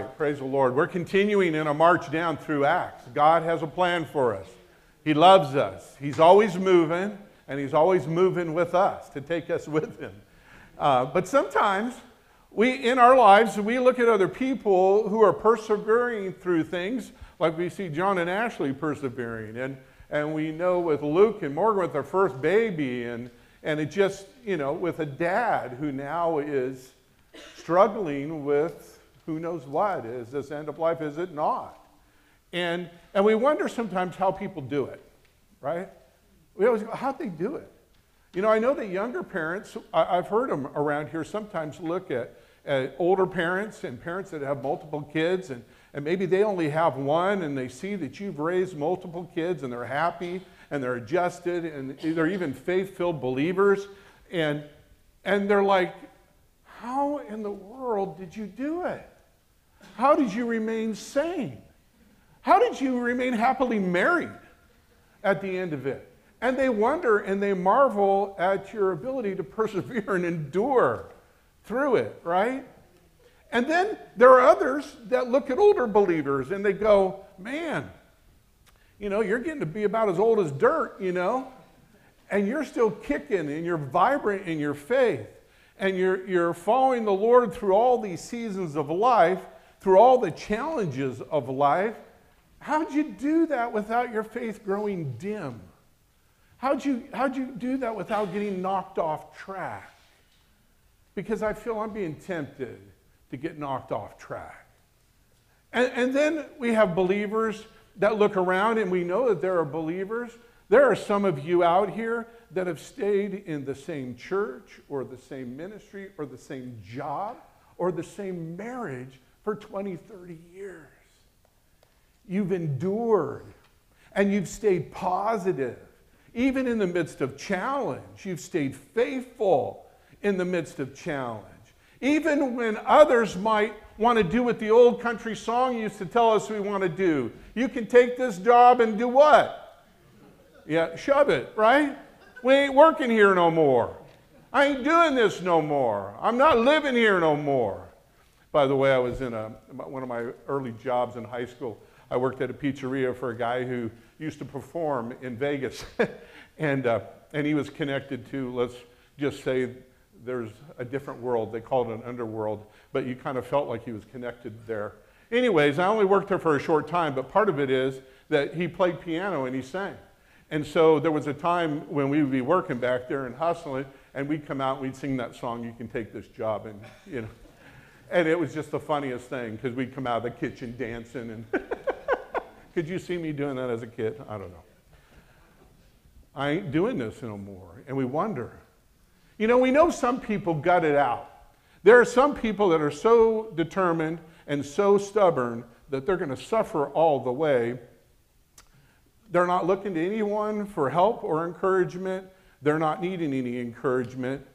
right, praise the Lord. We're continuing in a march down through Acts. God has a plan for us. He loves us. He's always moving, and He's always moving with us to take us with Him. Uh, but sometimes we, in our lives, we look at other people who are persevering through things, like we see John and Ashley persevering, and, and we know with Luke and Morgan with their first baby, and, and it just, you know, with a dad who now is struggling with who knows what. Is this end of life? Is it not? And, and we wonder sometimes how people do it, right? We always go, how'd they do it? You know, I know that younger parents, I, have heard them around here sometimes look at, at older parents and parents that have multiple kids, and, and maybe they only have one, and they see that you've raised multiple kids and they're happy and they're adjusted and they're even faith filled believers. And, and they're like, how in the world did you do it? How did you remain sane? How did you remain happily married at the end of it? And they wonder and they marvel at your ability to persevere and endure through it, right? And then there are others that look at older believers and they go, man, you know, you're getting to be about as old as dirt, you know, and you're still kicking and you're vibrant in your faith and you're, you're following the Lord through all these seasons of life through all the challenges of life, how'd you do that without your faith growing dim? How'd you, how'd you do that without getting knocked off track? Because I feel I'm being tempted to get knocked off track. And, and then we have believers that look around, and we know that there are believers. There are some of you out here that have stayed in the same church or the same ministry or the same job or the same marriage for 20, 30 years. You've endured and you've stayed positive. Even in the midst of challenge, you've stayed faithful in the midst of challenge. Even when others might want to do what the old country song used to tell us we want to do. You can take this job and do what? Yeah, shove it, right? We ain't working here no more. I ain't doing this no more. I'm not living here no more. By the way, I was in a, one of my early jobs in high school. I worked at a pizzeria for a guy who used to perform in Vegas. and, uh, and he was connected to, let's just say, there's a different world. They called it an underworld, but you kind of felt like he was connected there. Anyways, I only worked there for a short time, but part of it is that he played piano and he sang. And so there was a time when we would be working back there and hustling, and we'd come out and we'd sing that song, You Can Take This Job, and, you know. And it was just the funniest thing because we'd come out of the kitchen dancing. And could you see me doing that as a kid? I don't know. I ain't doing this no more. And we wonder. You know, we know some people gut it out. There are some people that are so determined and so stubborn that they're going to suffer all the way. They're not looking to anyone for help or encouragement. They're not needing any encouragement.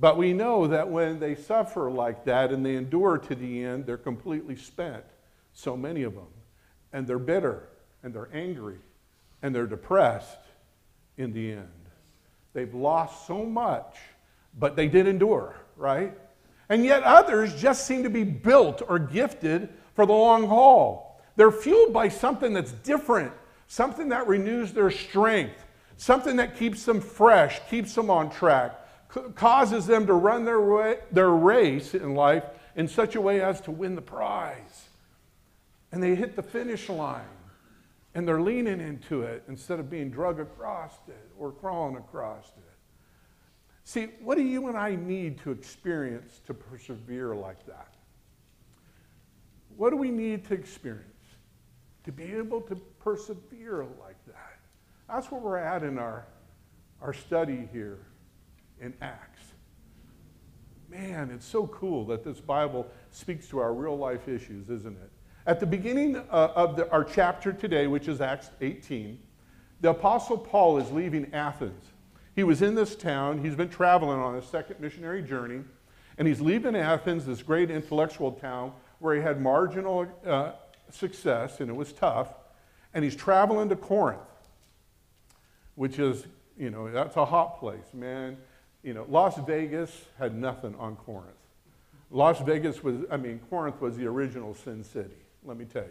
But we know that when they suffer like that and they endure to the end, they're completely spent, so many of them. And they're bitter and they're angry and they're depressed in the end. They've lost so much, but they did endure, right? And yet others just seem to be built or gifted for the long haul. They're fueled by something that's different, something that renews their strength, something that keeps them fresh, keeps them on track causes them to run their, way, their race in life in such a way as to win the prize. And they hit the finish line and they're leaning into it instead of being drug across it or crawling across it. See, what do you and I need to experience to persevere like that? What do we need to experience to be able to persevere like that? That's where we're at in our, our study here in Acts. Man, it's so cool that this Bible speaks to our real life issues, isn't it? At the beginning uh, of the, our chapter today, which is Acts 18, the Apostle Paul is leaving Athens. He was in this town, he's been traveling on a second missionary journey, and he's leaving Athens, this great intellectual town where he had marginal uh, success and it was tough, and he's traveling to Corinth, which is, you know, that's a hot place, man you know, Las Vegas had nothing on Corinth. Las Vegas was, I mean, Corinth was the original sin city, let me tell you.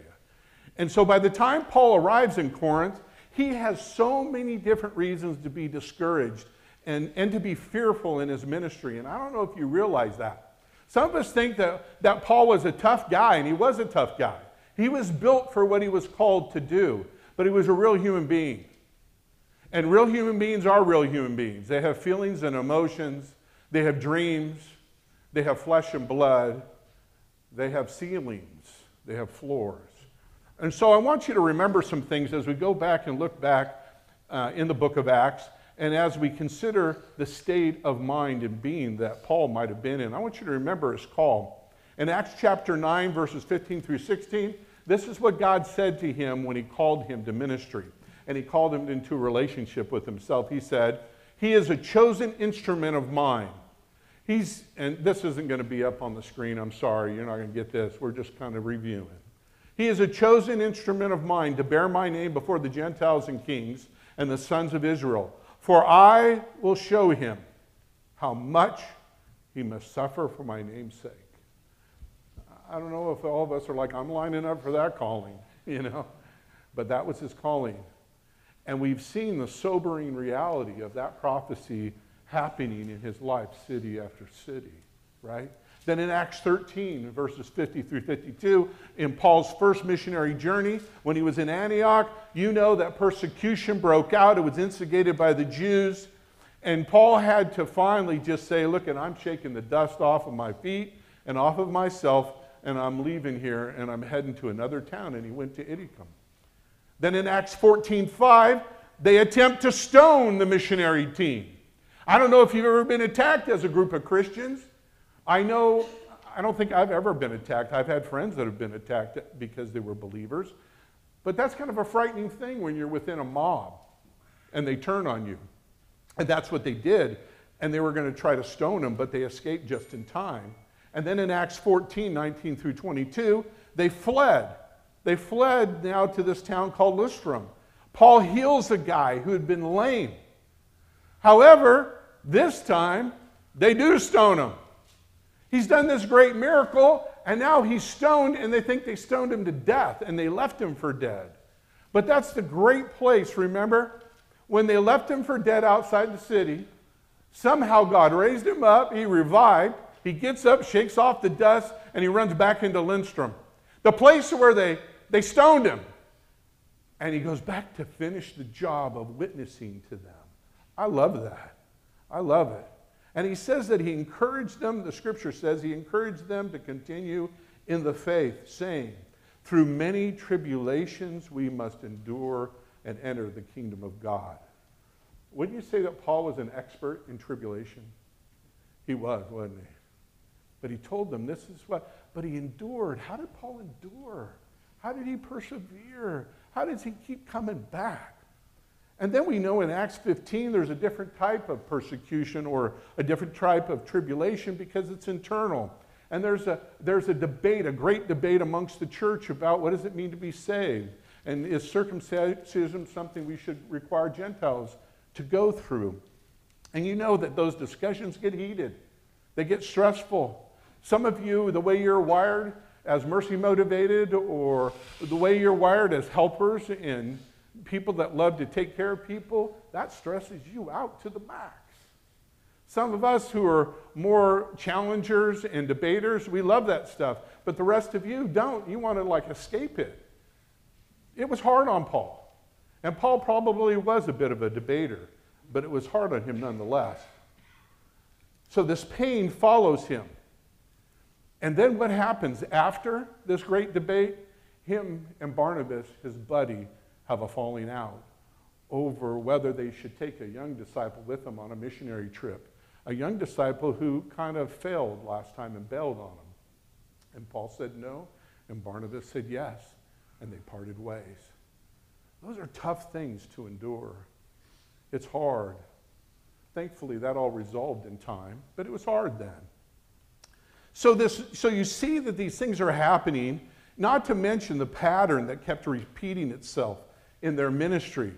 And so by the time Paul arrives in Corinth, he has so many different reasons to be discouraged and, and to be fearful in his ministry. And I don't know if you realize that. Some of us think that, that Paul was a tough guy, and he was a tough guy. He was built for what he was called to do, but he was a real human being. And real human beings are real human beings. They have feelings and emotions, they have dreams, they have flesh and blood, they have ceilings, they have floors. And so I want you to remember some things as we go back and look back uh, in the book of Acts and as we consider the state of mind and being that Paul might have been in. I want you to remember his call. In Acts chapter 9, verses 15 through 16, this is what God said to him when he called him to ministry and he called him into relationship with himself. He said, He is a chosen instrument of mine. He's, and this isn't going to be up on the screen, I'm sorry, you're not going to get this. We're just kind of reviewing. He is a chosen instrument of mine to bear my name before the Gentiles and kings and the sons of Israel. For I will show him how much he must suffer for my name's sake. I don't know if all of us are like, I'm lining up for that calling, you know, but that was his calling. And we've seen the sobering reality of that prophecy happening in his life, city after city, right? Then in Acts 13, verses 50 through 52, in Paul's first missionary journey, when he was in Antioch, you know that persecution broke out. It was instigated by the Jews. And Paul had to finally just say, Look, and I'm shaking the dust off of my feet and off of myself, and I'm leaving here and I'm heading to another town. And he went to Iconium. Then in Acts 14 5, they attempt to stone the missionary team. I don't know if you've ever been attacked as a group of Christians. I know, I don't think I've ever been attacked. I've had friends that have been attacked because they were believers. But that's kind of a frightening thing when you're within a mob and they turn on you. And that's what they did. And they were going to try to stone them, but they escaped just in time. And then in Acts 14 19 through 22, they fled. They fled now to this town called Lystrum. Paul heals a guy who had been lame. However, this time they do stone him. He's done this great miracle, and now he's stoned, and they think they stoned him to death, and they left him for dead. But that's the great place, remember? When they left him for dead outside the city, somehow God raised him up, he revived, he gets up, shakes off the dust, and he runs back into Lystrum. The place where they they stoned him. And he goes back to finish the job of witnessing to them. I love that. I love it. And he says that he encouraged them, the scripture says, he encouraged them to continue in the faith, saying, Through many tribulations we must endure and enter the kingdom of God. Wouldn't you say that Paul was an expert in tribulation? He was, wasn't he? But he told them this is what, but he endured. How did Paul endure? How did he persevere? How does he keep coming back? And then we know in Acts 15 there's a different type of persecution or a different type of tribulation because it's internal. And there's a, there's a debate, a great debate amongst the church about what does it mean to be saved? And is circumcision something we should require Gentiles to go through? And you know that those discussions get heated, they get stressful. Some of you, the way you're wired, as mercy motivated or the way you're wired as helpers and people that love to take care of people, that stresses you out to the max. Some of us who are more challengers and debaters, we love that stuff. But the rest of you don't. You want to like escape it. It was hard on Paul. And Paul probably was a bit of a debater, but it was hard on him nonetheless. So this pain follows him. And then what happens after this great debate? Him and Barnabas, his buddy, have a falling out over whether they should take a young disciple with them on a missionary trip. A young disciple who kind of failed last time and bailed on him. And Paul said no, and Barnabas said yes, and they parted ways. Those are tough things to endure. It's hard. Thankfully, that all resolved in time, but it was hard then. So, this, so you see that these things are happening, not to mention the pattern that kept repeating itself in their ministry.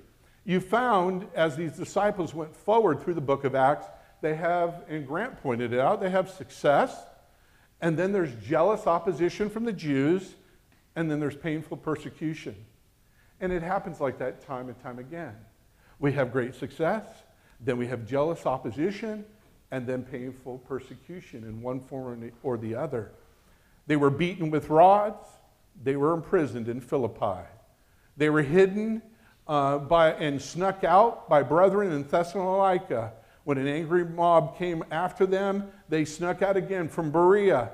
You found as these disciples went forward through the book of Acts, they have, and Grant pointed it out, they have success. And then there's jealous opposition from the Jews, and then there's painful persecution. And it happens like that time and time again. We have great success, then we have jealous opposition, and then painful persecution in one form or the other. They were beaten with rods, they were imprisoned in Philippi. They were hidden uh, by, and snuck out by brethren in Thessalonica. When an angry mob came after them, they snuck out again from Berea.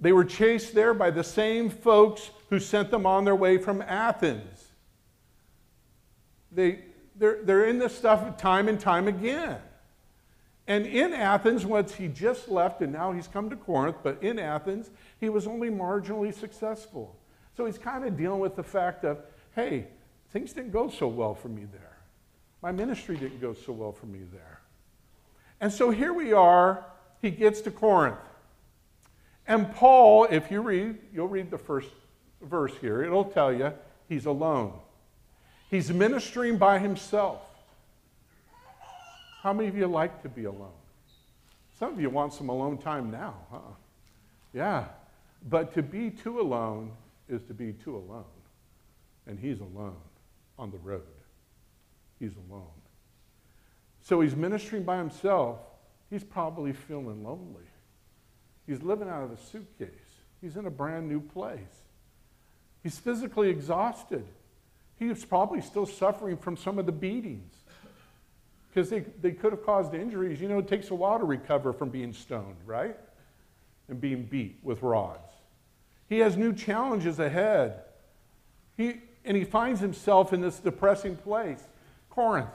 They were chased there by the same folks who sent them on their way from Athens. They, they're, they're in this stuff time and time again. And in Athens, once he just left and now he's come to Corinth, but in Athens, he was only marginally successful. So he's kind of dealing with the fact of, hey, things didn't go so well for me there. My ministry didn't go so well for me there. And so here we are, he gets to Corinth. And Paul, if you read, you'll read the first verse here, it'll tell you he's alone. He's ministering by himself. How many of you like to be alone? Some of you want some alone time now, huh? Yeah. But to be too alone is to be too alone. And he's alone on the road. He's alone. So he's ministering by himself. He's probably feeling lonely. He's living out of a suitcase. He's in a brand new place. He's physically exhausted. He's probably still suffering from some of the beatings because they, they could have caused injuries. You know, it takes a while to recover from being stoned, right? And being beat with rods. He has new challenges ahead. He, and he finds himself in this depressing place Corinth,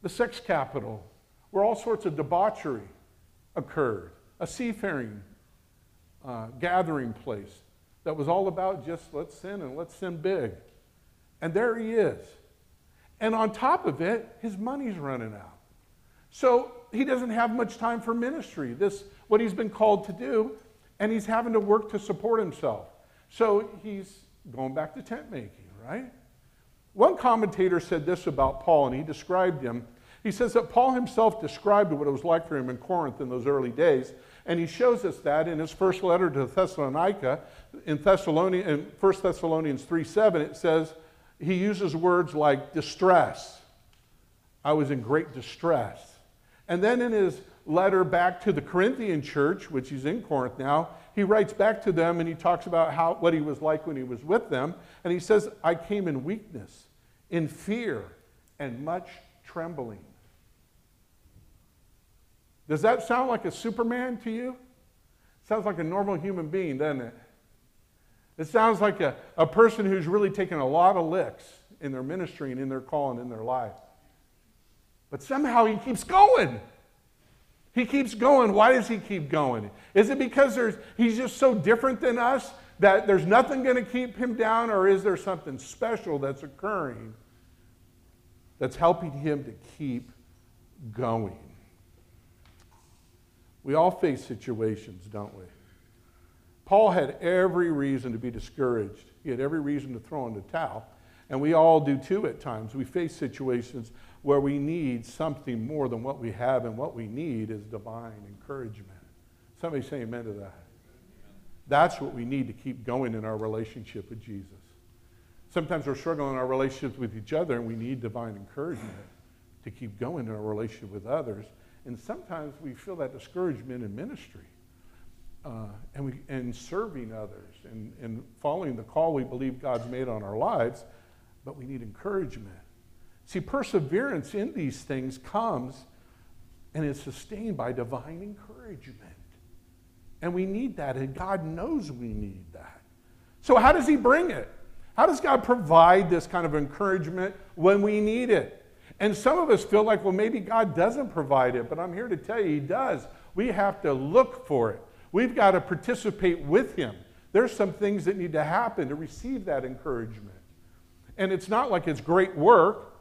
the sex capital, where all sorts of debauchery occurred, a seafaring uh, gathering place that was all about just let's sin and let's sin big. And there he is. And on top of it, his money's running out. So he doesn't have much time for ministry, this what he's been called to do, and he's having to work to support himself. So he's going back to tent making, right? One commentator said this about Paul, and he described him. He says that Paul himself described what it was like for him in Corinth in those early days, and he shows us that in his first letter to Thessalonica, in, Thessalonians, in 1 Thessalonians 3 7, it says, he uses words like distress. I was in great distress. And then in his letter back to the Corinthian church, which he's in Corinth now, he writes back to them and he talks about how, what he was like when he was with them. And he says, I came in weakness, in fear, and much trembling. Does that sound like a Superman to you? Sounds like a normal human being, doesn't it? It sounds like a, a person who's really taken a lot of licks in their ministry and in their call and in their life. But somehow he keeps going. He keeps going. Why does he keep going? Is it because there's, he's just so different than us that there's nothing going to keep him down, or is there something special that's occurring that's helping him to keep going? We all face situations, don't we? Paul had every reason to be discouraged. He had every reason to throw in the towel. And we all do too at times. We face situations where we need something more than what we have, and what we need is divine encouragement. Somebody say amen to that. That's what we need to keep going in our relationship with Jesus. Sometimes we're struggling in our relationships with each other, and we need divine encouragement to keep going in our relationship with others. And sometimes we feel that discouragement in ministry uh, and, we, and serving others and, and following the call we believe God's made on our lives, but we need encouragement. See, perseverance in these things comes and is sustained by divine encouragement. And we need that, and God knows we need that. So, how does He bring it? How does God provide this kind of encouragement when we need it? And some of us feel like, well, maybe God doesn't provide it, but I'm here to tell you He does. We have to look for it. We've got to participate with him. There's some things that need to happen to receive that encouragement. And it's not like it's great work,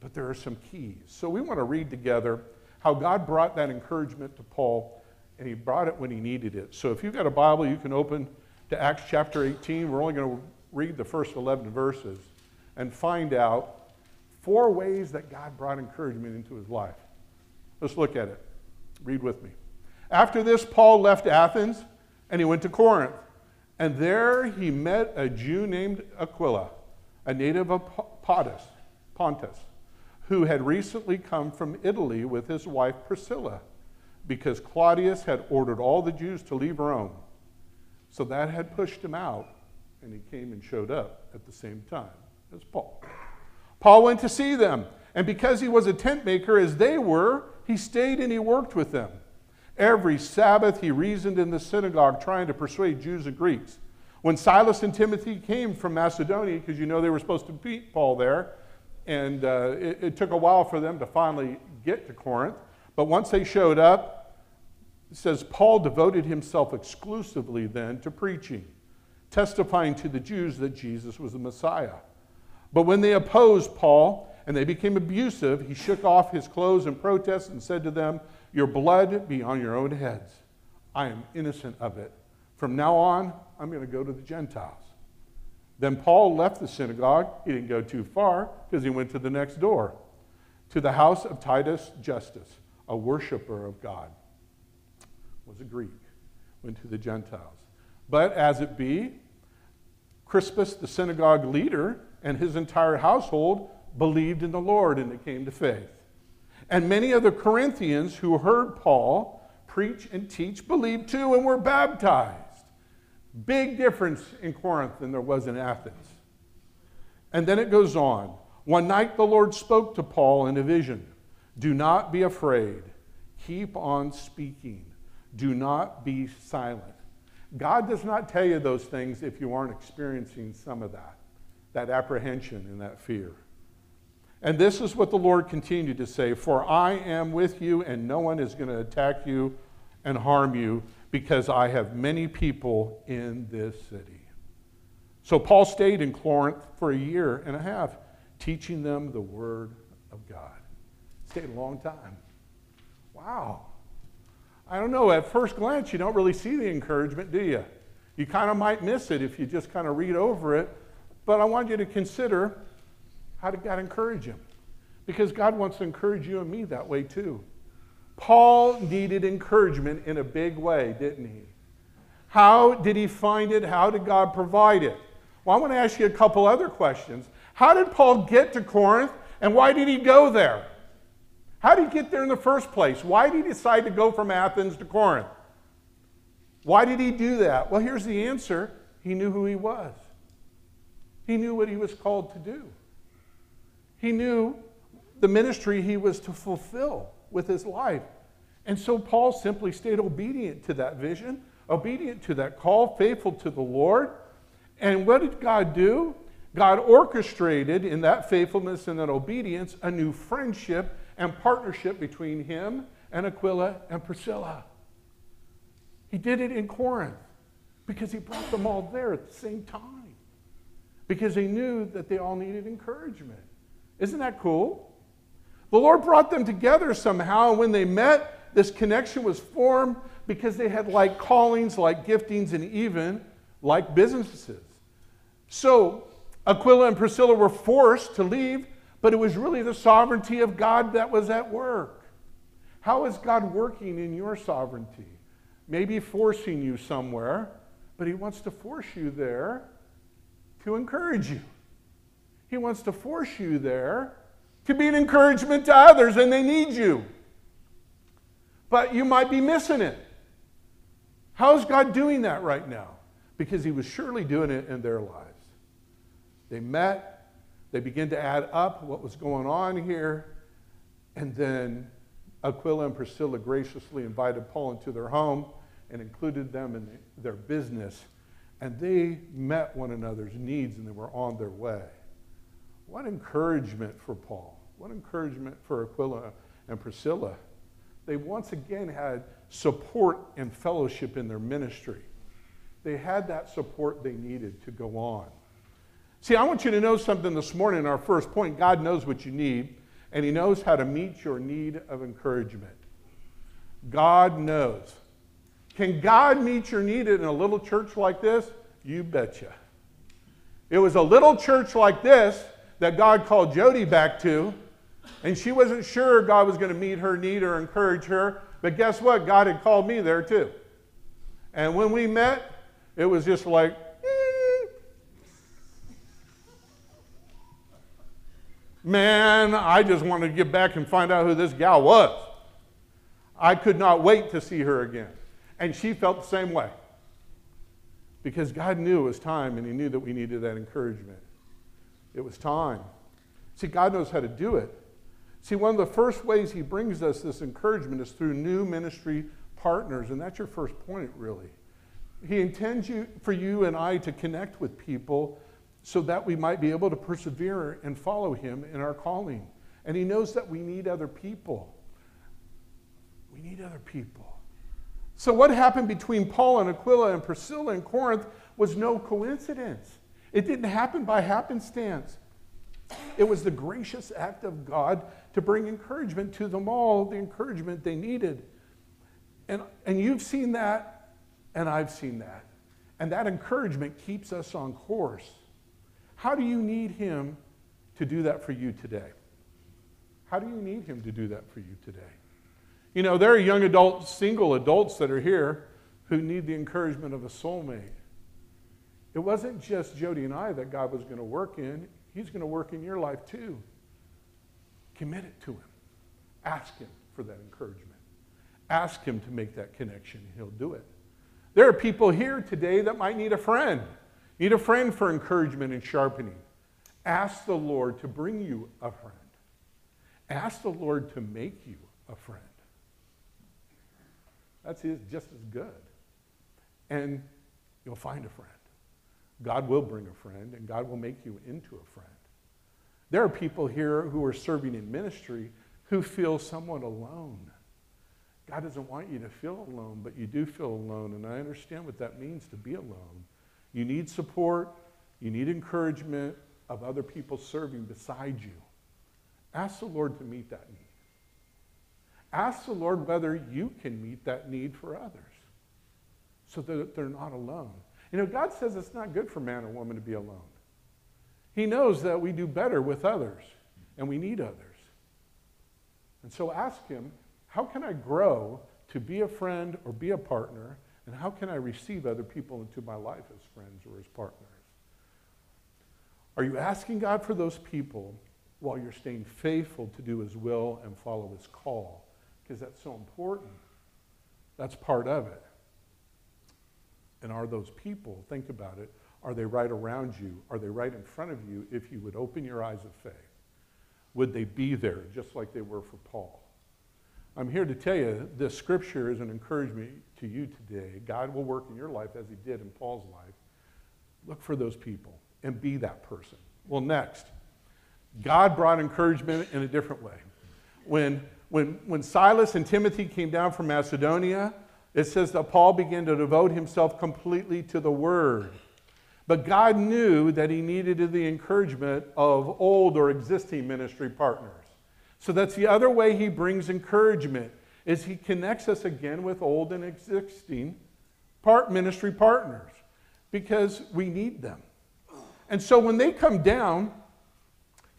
but there are some keys. So we want to read together how God brought that encouragement to Paul, and he brought it when he needed it. So if you've got a Bible, you can open to Acts chapter 18. We're only going to read the first 11 verses and find out four ways that God brought encouragement into his life. Let's look at it. Read with me. After this, Paul left Athens and he went to Corinth. And there he met a Jew named Aquila, a native of Pontus, Pontus, who had recently come from Italy with his wife Priscilla, because Claudius had ordered all the Jews to leave Rome. So that had pushed him out, and he came and showed up at the same time as Paul. Paul went to see them, and because he was a tent maker as they were, he stayed and he worked with them. Every Sabbath he reasoned in the synagogue, trying to persuade Jews and Greeks. When Silas and Timothy came from Macedonia, because you know they were supposed to beat Paul there, and uh, it, it took a while for them to finally get to Corinth, but once they showed up, it says Paul devoted himself exclusively then to preaching, testifying to the Jews that Jesus was the Messiah. But when they opposed Paul and they became abusive, he shook off his clothes in protest and said to them, your blood be on your own heads. I am innocent of it. From now on, I'm going to go to the Gentiles. Then Paul left the synagogue. He didn't go too far because he went to the next door, to the house of Titus Justus, a worshiper of God. Was a Greek. Went to the Gentiles. But as it be, Crispus, the synagogue leader, and his entire household believed in the Lord and they came to faith. And many of the Corinthians who heard Paul preach and teach believed too and were baptized. Big difference in Corinth than there was in Athens. And then it goes on. One night the Lord spoke to Paul in a vision Do not be afraid, keep on speaking, do not be silent. God does not tell you those things if you aren't experiencing some of that, that apprehension and that fear. And this is what the Lord continued to say For I am with you, and no one is going to attack you and harm you, because I have many people in this city. So Paul stayed in Corinth for a year and a half, teaching them the word of God. Stayed a long time. Wow. I don't know, at first glance, you don't really see the encouragement, do you? You kind of might miss it if you just kind of read over it. But I want you to consider how did God encourage him? Because God wants to encourage you and me that way too. Paul needed encouragement in a big way, didn't he? How did he find it? How did God provide it? Well, I want to ask you a couple other questions. How did Paul get to Corinth and why did he go there? How did he get there in the first place? Why did he decide to go from Athens to Corinth? Why did he do that? Well, here's the answer he knew who he was, he knew what he was called to do. He knew the ministry he was to fulfill with his life. And so Paul simply stayed obedient to that vision, obedient to that call, faithful to the Lord. And what did God do? God orchestrated in that faithfulness and that obedience a new friendship and partnership between him and Aquila and Priscilla. He did it in Corinth because he brought them all there at the same time, because he knew that they all needed encouragement. Isn't that cool? The Lord brought them together somehow. And when they met, this connection was formed because they had like callings, like giftings, and even like businesses. So Aquila and Priscilla were forced to leave, but it was really the sovereignty of God that was at work. How is God working in your sovereignty? Maybe forcing you somewhere, but He wants to force you there to encourage you. He wants to force you there to be an encouragement to others, and they need you. But you might be missing it. How is God doing that right now? Because He was surely doing it in their lives. They met, they began to add up what was going on here, and then Aquila and Priscilla graciously invited Paul into their home and included them in their business, and they met one another's needs and they were on their way. What encouragement for Paul. What encouragement for Aquila and Priscilla. They once again had support and fellowship in their ministry. They had that support they needed to go on. See, I want you to know something this morning, our first point. God knows what you need, and He knows how to meet your need of encouragement. God knows. Can God meet your need in a little church like this? You betcha. It was a little church like this that God called Jody back to And she wasn't sure God was going to meet her need or encourage her. But guess what? God had called me there too. And when we met, it was just like, man, I just wanted to get back and find out who this gal was. I could not wait to see her again. And she felt the same way. Because God knew it was time and He knew that we needed that encouragement. It was time. See, God knows how to do it. See, one of the first ways He brings us this encouragement is through new ministry partners, and that's your first point, really. He intends you, for you and I to connect with people so that we might be able to persevere and follow Him in our calling. And He knows that we need other people. We need other people. So, what happened between Paul and Aquila and Priscilla in Corinth was no coincidence. It didn't happen by happenstance. It was the gracious act of God to bring encouragement to them all, the encouragement they needed. And, and you've seen that, and I've seen that. And that encouragement keeps us on course. How do you need Him to do that for you today? How do you need Him to do that for you today? You know, there are young adults, single adults that are here who need the encouragement of a soulmate. It wasn't just Jody and I that God was going to work in, He's going to work in your life too. Commit it to Him. Ask Him for that encouragement. Ask Him to make that connection. He'll do it. There are people here today that might need a friend, need a friend for encouragement and sharpening. Ask the Lord to bring you a friend. Ask the Lord to make you a friend. That's just as good. And you'll find a friend. God will bring a friend, and God will make you into a friend. There are people here who are serving in ministry who feel somewhat alone. God doesn't want you to feel alone, but you do feel alone, and I understand what that means to be alone. You need support, you need encouragement of other people serving beside you. Ask the Lord to meet that need. Ask the Lord whether you can meet that need for others so that they're not alone. You know, God says it's not good for man or woman to be alone. He knows that we do better with others and we need others. And so ask Him, how can I grow to be a friend or be a partner? And how can I receive other people into my life as friends or as partners? Are you asking God for those people while you're staying faithful to do His will and follow His call? Because that's so important. That's part of it. And are those people, think about it, are they right around you? Are they right in front of you if you would open your eyes of faith? Would they be there just like they were for Paul? I'm here to tell you this scripture is an encouragement to you today. God will work in your life as he did in Paul's life. Look for those people and be that person. Well, next, God brought encouragement in a different way. When, when, when Silas and Timothy came down from Macedonia, it says that Paul began to devote himself completely to the word. But God knew that he needed the encouragement of old or existing ministry partners. So that's the other way he brings encouragement is he connects us again with old and existing part ministry partners because we need them. And so when they come down,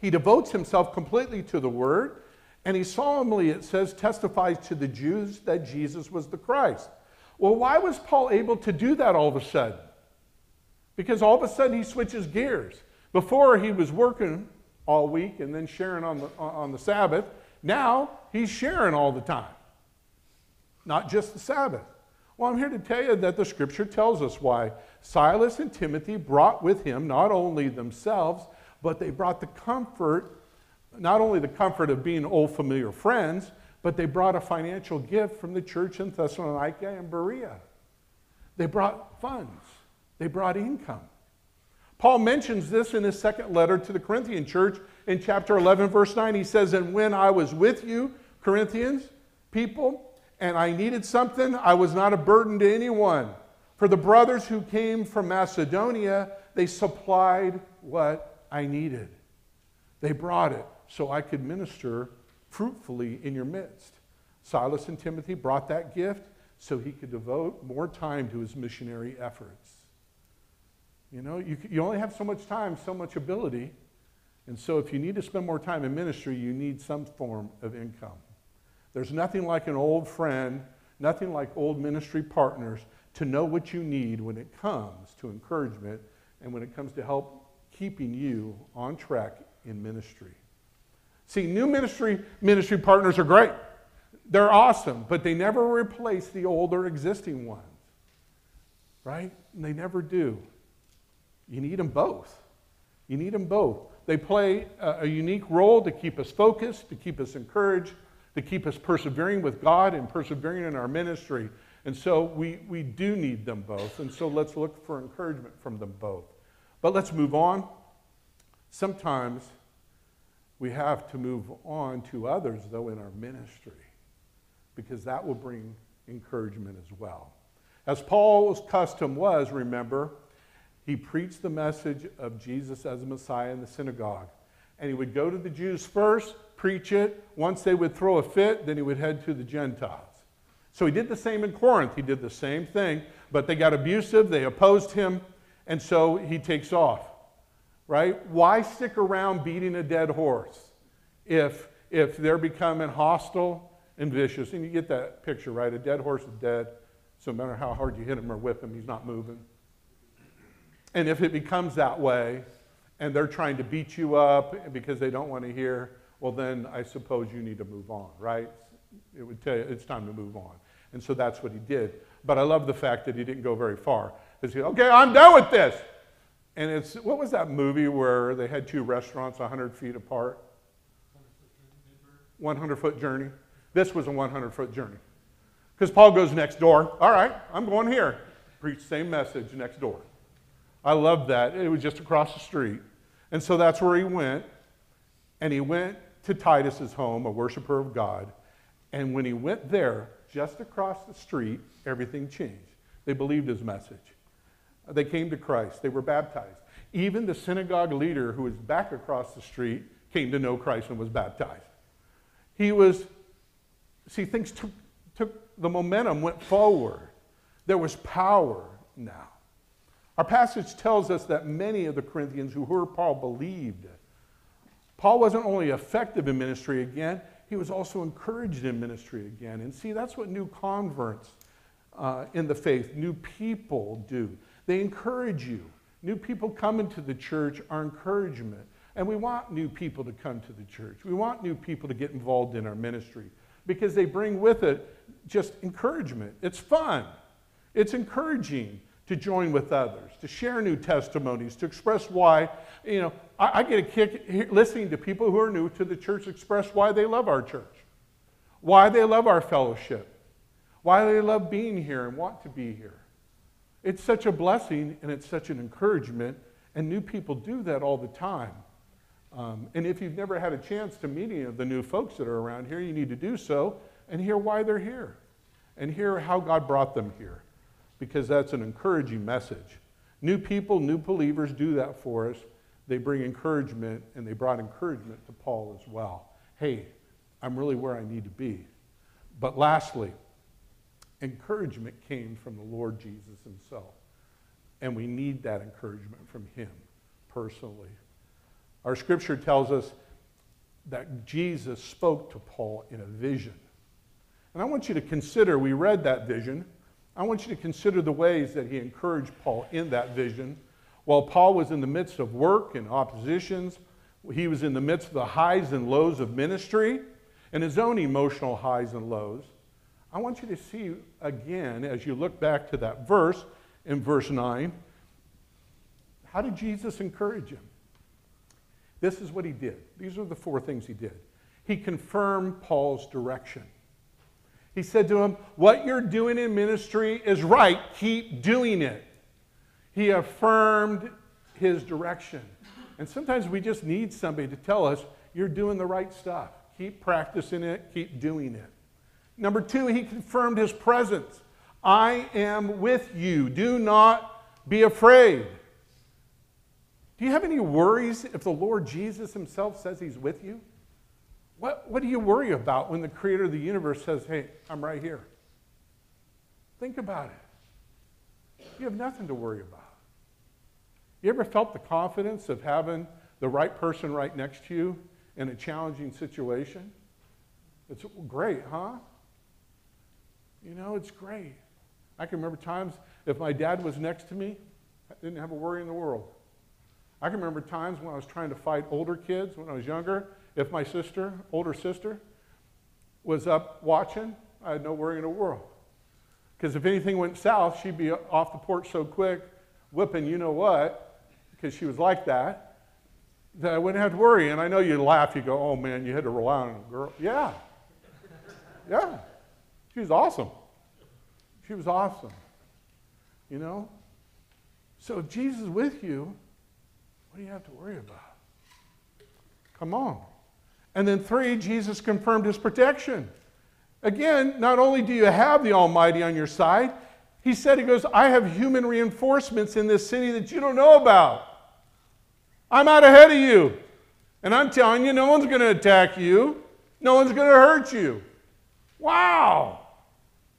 he devotes himself completely to the word and he solemnly, it says, testifies to the Jews that Jesus was the Christ. Well, why was Paul able to do that all of a sudden? Because all of a sudden he switches gears. Before he was working all week and then sharing on the, on the Sabbath. Now he's sharing all the time, not just the Sabbath. Well, I'm here to tell you that the scripture tells us why. Silas and Timothy brought with him not only themselves, but they brought the comfort not only the comfort of being old familiar friends, but they brought a financial gift from the church in Thessalonica and Berea. They brought funds, they brought income. Paul mentions this in his second letter to the Corinthian church in chapter 11, verse 9. He says, And when I was with you, Corinthians, people, and I needed something, I was not a burden to anyone. For the brothers who came from Macedonia, they supplied what I needed. They brought it so I could minister fruitfully in your midst. Silas and Timothy brought that gift so he could devote more time to his missionary efforts. You know, you, you only have so much time, so much ability. And so, if you need to spend more time in ministry, you need some form of income. There's nothing like an old friend, nothing like old ministry partners to know what you need when it comes to encouragement and when it comes to help keeping you on track in ministry. See, new ministry ministry partners are great. They're awesome, but they never replace the older existing ones. Right? And they never do. You need them both. You need them both. They play a, a unique role to keep us focused, to keep us encouraged, to keep us persevering with God and persevering in our ministry. And so we, we do need them both. And so let's look for encouragement from them both. But let's move on. Sometimes we have to move on to others, though, in our ministry, because that will bring encouragement as well. As Paul's custom was, remember, he preached the message of Jesus as a Messiah in the synagogue. And he would go to the Jews first, preach it. Once they would throw a fit, then he would head to the Gentiles. So he did the same in Corinth. He did the same thing, but they got abusive, they opposed him, and so he takes off. Right? Why stick around beating a dead horse if, if they're becoming hostile and vicious? And you get that picture, right? A dead horse is dead. So no matter how hard you hit him or whip him, he's not moving. And if it becomes that way, and they're trying to beat you up because they don't want to hear, well, then I suppose you need to move on, right? It would tell you it's time to move on. And so that's what he did. But I love the fact that he didn't go very far. He said, okay, I'm done with this. And it's, what was that movie where they had two restaurants 100 feet apart? 100 foot journey. This was a 100 foot journey. Because Paul goes next door. All right, I'm going here. Preach same message next door. I love that. It was just across the street. And so that's where he went. And he went to Titus's home, a worshiper of God. And when he went there, just across the street, everything changed. They believed his message. They came to Christ. They were baptized. Even the synagogue leader who was back across the street came to know Christ and was baptized. He was, see, things took, took the momentum went forward. There was power now. Our passage tells us that many of the Corinthians who heard Paul believed. Paul wasn't only effective in ministry again, he was also encouraged in ministry again. And see, that's what new converts uh, in the faith, new people do. They encourage you. New people come into the church are encouragement. And we want new people to come to the church. We want new people to get involved in our ministry because they bring with it just encouragement. It's fun, it's encouraging to join with others, to share new testimonies, to express why, you know, I, I get a kick listening to people who are new to the church express why they love our church, why they love our fellowship, why they love being here and want to be here. It's such a blessing and it's such an encouragement, and new people do that all the time. Um, and if you've never had a chance to meet any of the new folks that are around here, you need to do so and hear why they're here and hear how God brought them here because that's an encouraging message. New people, new believers do that for us. They bring encouragement, and they brought encouragement to Paul as well. Hey, I'm really where I need to be. But lastly, encouragement came from the Lord Jesus himself. And we need that encouragement from him personally. Our scripture tells us that Jesus spoke to Paul in a vision. And I want you to consider, we read that vision. I want you to consider the ways that he encouraged Paul in that vision. While Paul was in the midst of work and oppositions, he was in the midst of the highs and lows of ministry and his own emotional highs and lows. I want you to see again, as you look back to that verse in verse 9, how did Jesus encourage him? This is what he did. These are the four things he did. He confirmed Paul's direction. He said to him, What you're doing in ministry is right. Keep doing it. He affirmed his direction. And sometimes we just need somebody to tell us, You're doing the right stuff. Keep practicing it, keep doing it. Number two, he confirmed his presence. I am with you. Do not be afraid. Do you have any worries if the Lord Jesus himself says he's with you? What, what do you worry about when the creator of the universe says, hey, I'm right here? Think about it. You have nothing to worry about. You ever felt the confidence of having the right person right next to you in a challenging situation? It's great, huh? You know, it's great. I can remember times if my dad was next to me, I didn't have a worry in the world. I can remember times when I was trying to fight older kids when I was younger. If my sister, older sister, was up watching, I had no worry in the world. Because if anything went south, she'd be off the porch so quick, whipping you know what, because she was like that, that I wouldn't have to worry. And I know you laugh, you go, oh man, you had to rely on a girl. Yeah. Yeah. She was awesome. She was awesome. You know? So if Jesus is with you, what do you have to worry about? Come on. And then three, Jesus confirmed his protection. Again, not only do you have the Almighty on your side, he said, He goes, I have human reinforcements in this city that you don't know about. I'm out ahead of you. And I'm telling you, no one's going to attack you, no one's going to hurt you. Wow.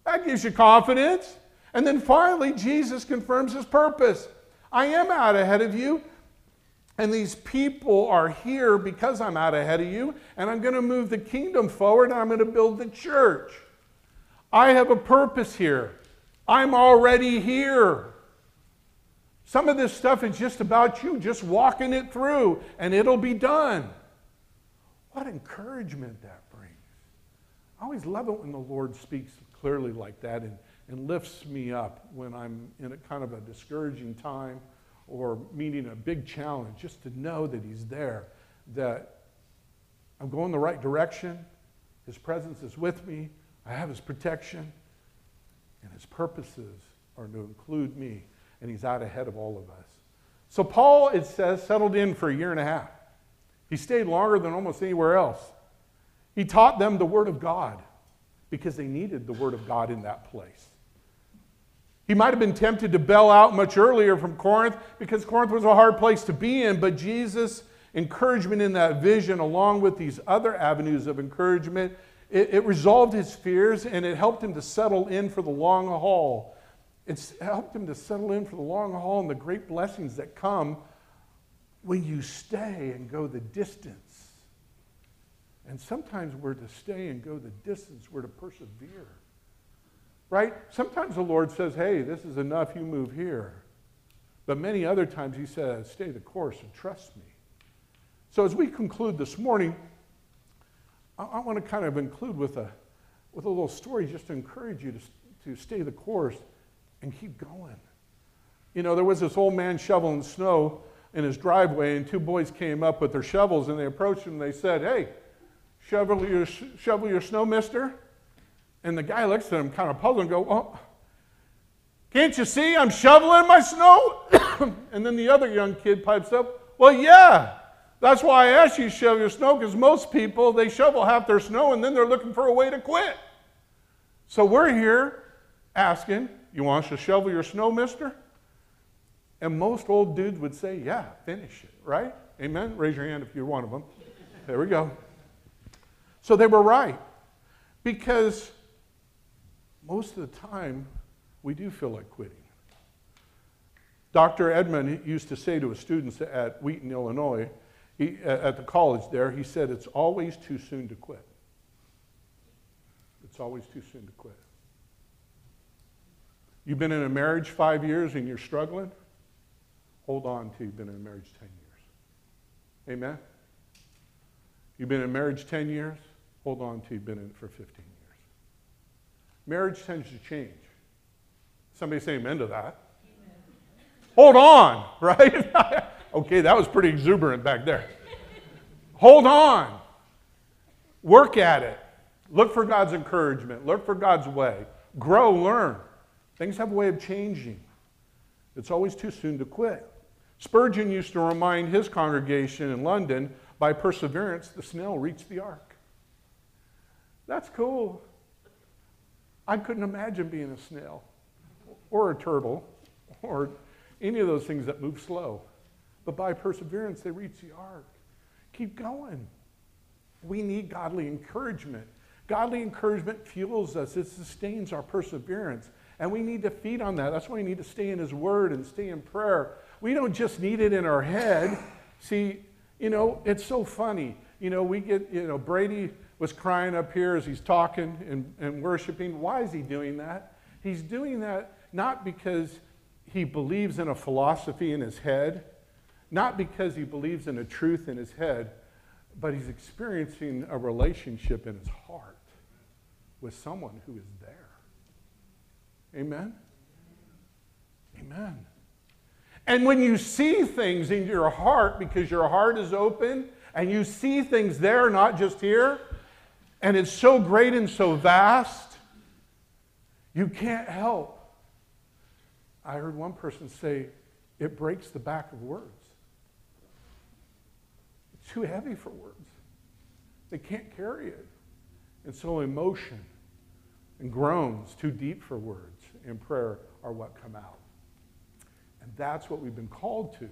That gives you confidence. And then finally, Jesus confirms his purpose. I am out ahead of you, and these people are here because I'm out ahead of you, and I'm going to move the kingdom forward, and I'm going to build the church. I have a purpose here. I'm already here. Some of this stuff is just about you, just walking it through, and it'll be done. What encouragement that brings. I always love it when the Lord speaks clearly like that and, and lifts me up when I'm in a kind of a discouraging time or meeting a big challenge, just to know that He's there, that I'm going the right direction, His presence is with me, I have His protection, and His purposes are to include me, and He's out ahead of all of us. So, Paul, it says, settled in for a year and a half. He stayed longer than almost anywhere else. He taught them the Word of God because they needed the Word of God in that place. He might have been tempted to bail out much earlier from Corinth because Corinth was a hard place to be in, but Jesus' encouragement in that vision, along with these other avenues of encouragement, it, it resolved his fears and it helped him to settle in for the long haul. It helped him to settle in for the long haul and the great blessings that come when you stay and go the distance. And sometimes we're to stay and go the distance, we're to persevere right? Sometimes the Lord says, hey, this is enough, you move here. But many other times he says, stay the course and trust me. So as we conclude this morning, I, I want to kind of include with a, with a little story just to encourage you to, to stay the course and keep going. You know, there was this old man shoveling snow in his driveway, and two boys came up with their shovels, and they approached him and they said, Hey, shovel your, shovel your snow, mister? And the guy looks at him kind of puzzled and go, oh, can't you see I'm shoveling my snow? and then the other young kid pipes up, well, yeah, that's why I asked you to shovel your snow because most people, they shovel half their snow and then they're looking for a way to quit. So we're here asking, you want us to shovel your snow, mister? And most old dudes would say, yeah, finish it, right? Amen? Raise your hand if you're one of them. There we go. So they were right. Because most of the time, we do feel like quitting. Dr. Edman used to say to his students at Wheaton, Illinois, he, at the college there, he said, It's always too soon to quit. It's always too soon to quit. You've been in a marriage five years and you're struggling? Hold on till you've been in a marriage 10 years. Amen? You've been in a marriage 10 years? Hold on till you've been in it for 15 years. Marriage tends to change. Somebody say amen to that. Amen. Hold on, right? okay, that was pretty exuberant back there. Hold on. Work at it. Look for God's encouragement. Look for God's way. Grow, learn. Things have a way of changing. It's always too soon to quit. Spurgeon used to remind his congregation in London by perseverance, the snail reached the ark. That's cool. I couldn't imagine being a snail or a turtle or any of those things that move slow. But by perseverance, they reach the ark. Keep going. We need godly encouragement. Godly encouragement fuels us, it sustains our perseverance. And we need to feed on that. That's why we need to stay in His Word and stay in prayer. We don't just need it in our head. See, You know, it's so funny. You know, we get, you know, Brady was crying up here as he's talking and, and worshiping. Why is he doing that? He's doing that not because he believes in a philosophy in his head, not because he believes in a truth in his head, but he's experiencing a relationship in his heart with someone who is there. Amen? Amen. And when you see things in your heart, because your heart is open, and you see things there, not just here, and it's so great and so vast, you can't help. I heard one person say, it breaks the back of words. It's too heavy for words. They can't carry it. And so emotion and groans, too deep for words, and prayer are what come out. And that's what we've been called to.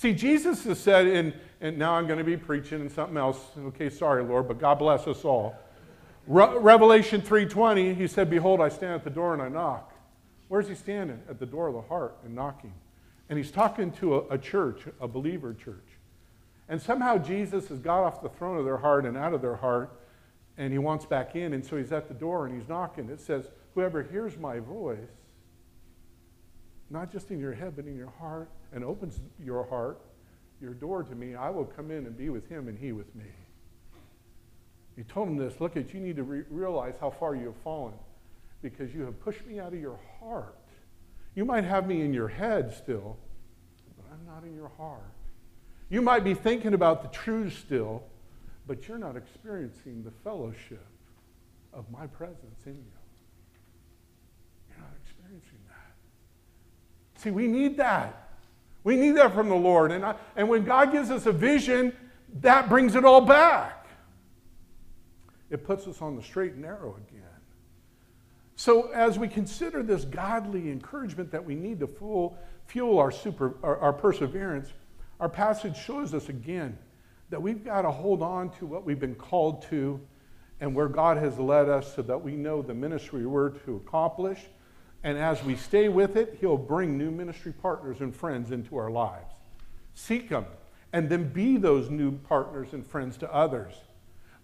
See, Jesus has said, and now I'm going to be preaching and something else. Okay, sorry, Lord, but God bless us all. Re- Revelation 3.20, he said, Behold, I stand at the door and I knock. Where's he standing? At the door of the heart and knocking. And he's talking to a, a church, a believer church. And somehow Jesus has got off the throne of their heart and out of their heart, and he wants back in. And so he's at the door and he's knocking. It says, Whoever hears my voice, not just in your head, but in your heart, and opens your heart, your door to me, I will come in and be with him and he with me. He told him this look at you need to re- realize how far you have fallen because you have pushed me out of your heart. You might have me in your head still, but I'm not in your heart. You might be thinking about the truth still, but you're not experiencing the fellowship of my presence in you. You're not experiencing that. See, we need that. We need that from the Lord. And, I, and when God gives us a vision, that brings it all back. It puts us on the straight and narrow again. So, as we consider this godly encouragement that we need to fuel, fuel our, super, our, our perseverance, our passage shows us again that we've got to hold on to what we've been called to and where God has led us so that we know the ministry we're to accomplish. And as we stay with it, He'll bring new ministry partners and friends into our lives. Seek them and then be those new partners and friends to others.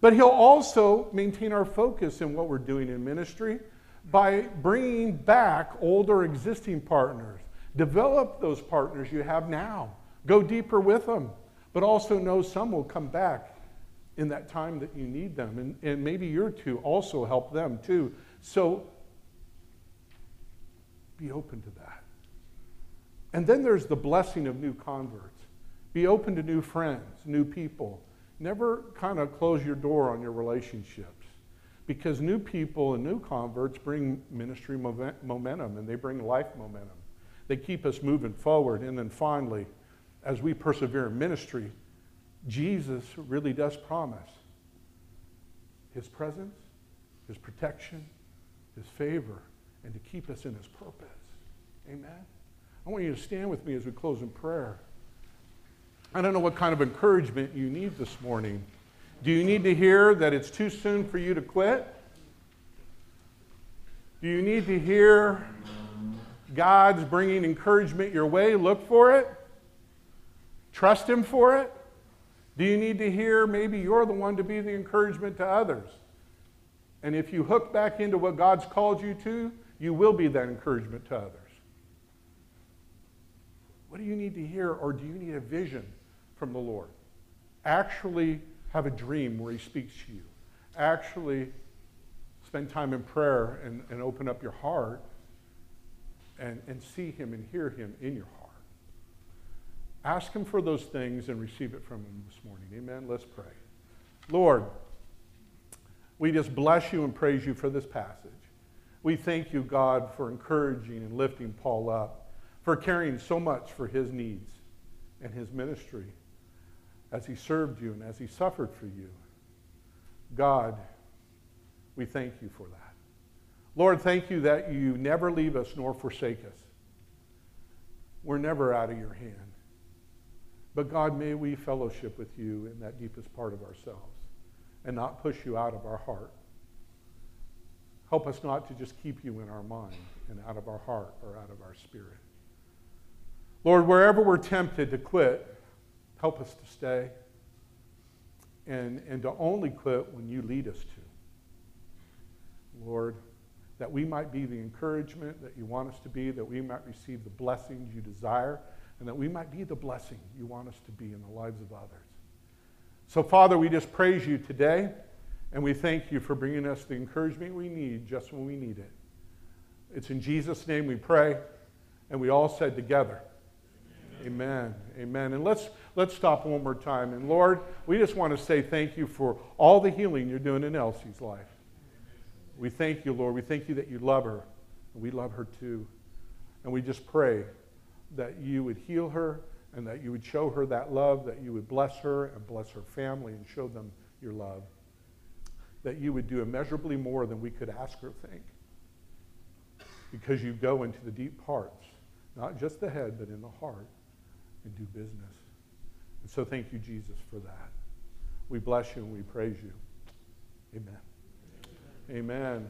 But He'll also maintain our focus in what we're doing in ministry by bringing back older existing partners. Develop those partners you have now Go deeper with them, but also know some will come back in that time that you need them. And, and maybe you're to also help them too. So be open to that. And then there's the blessing of new converts. Be open to new friends, new people. Never kind of close your door on your relationships because new people and new converts bring ministry momentum and they bring life momentum. They keep us moving forward. And then finally, as we persevere in ministry, Jesus really does promise his presence, his protection, his favor, and to keep us in his purpose. Amen. I want you to stand with me as we close in prayer. I don't know what kind of encouragement you need this morning. Do you need to hear that it's too soon for you to quit? Do you need to hear God's bringing encouragement your way? Look for it. Trust Him for it? Do you need to hear maybe you're the one to be the encouragement to others? And if you hook back into what God's called you to, you will be that encouragement to others. What do you need to hear, or do you need a vision from the Lord? Actually have a dream where He speaks to you. Actually spend time in prayer and, and open up your heart and, and see Him and hear Him in your heart. Ask Him for those things and receive it from Him this morning. Amen. Let's pray. Lord, we just bless you and praise you for this passage. We thank you, God, for encouraging and lifting Paul up, for caring so much for his needs and his ministry as he served you and as he suffered for you. God, we thank you for that. Lord, thank you that you never leave us nor forsake us. We're never out of your hand. But God, may we fellowship with you in that deepest part of ourselves and not push you out of our heart. Help us not to just keep you in our mind and out of our heart or out of our spirit. Lord, wherever we're tempted to quit, Help us to stay and, and to only quit when you lead us to. Lord, that we might be the encouragement that you want us to be, that we might receive the blessings you desire, and that we might be the blessing you want us to be in the lives of others. So, Father, we just praise you today, and we thank you for bringing us the encouragement we need just when we need it. It's in Jesus' name we pray, and we all said together, Amen. Amen. And let's let's stop one more time. And Lord, we just want to say thank you for all the healing you're doing in Elsie's life. We thank you, Lord. We thank you that you love her, and we love her too. And we just pray that you would heal her and that you would show her that love, that you would bless her and bless her family and show them your love. That you would do immeasurably more than we could ask or think. Because you go into the deep parts, not just the head, but in the heart, and do business. And so thank you, Jesus, for that. We bless you and we praise you. Amen. Amen.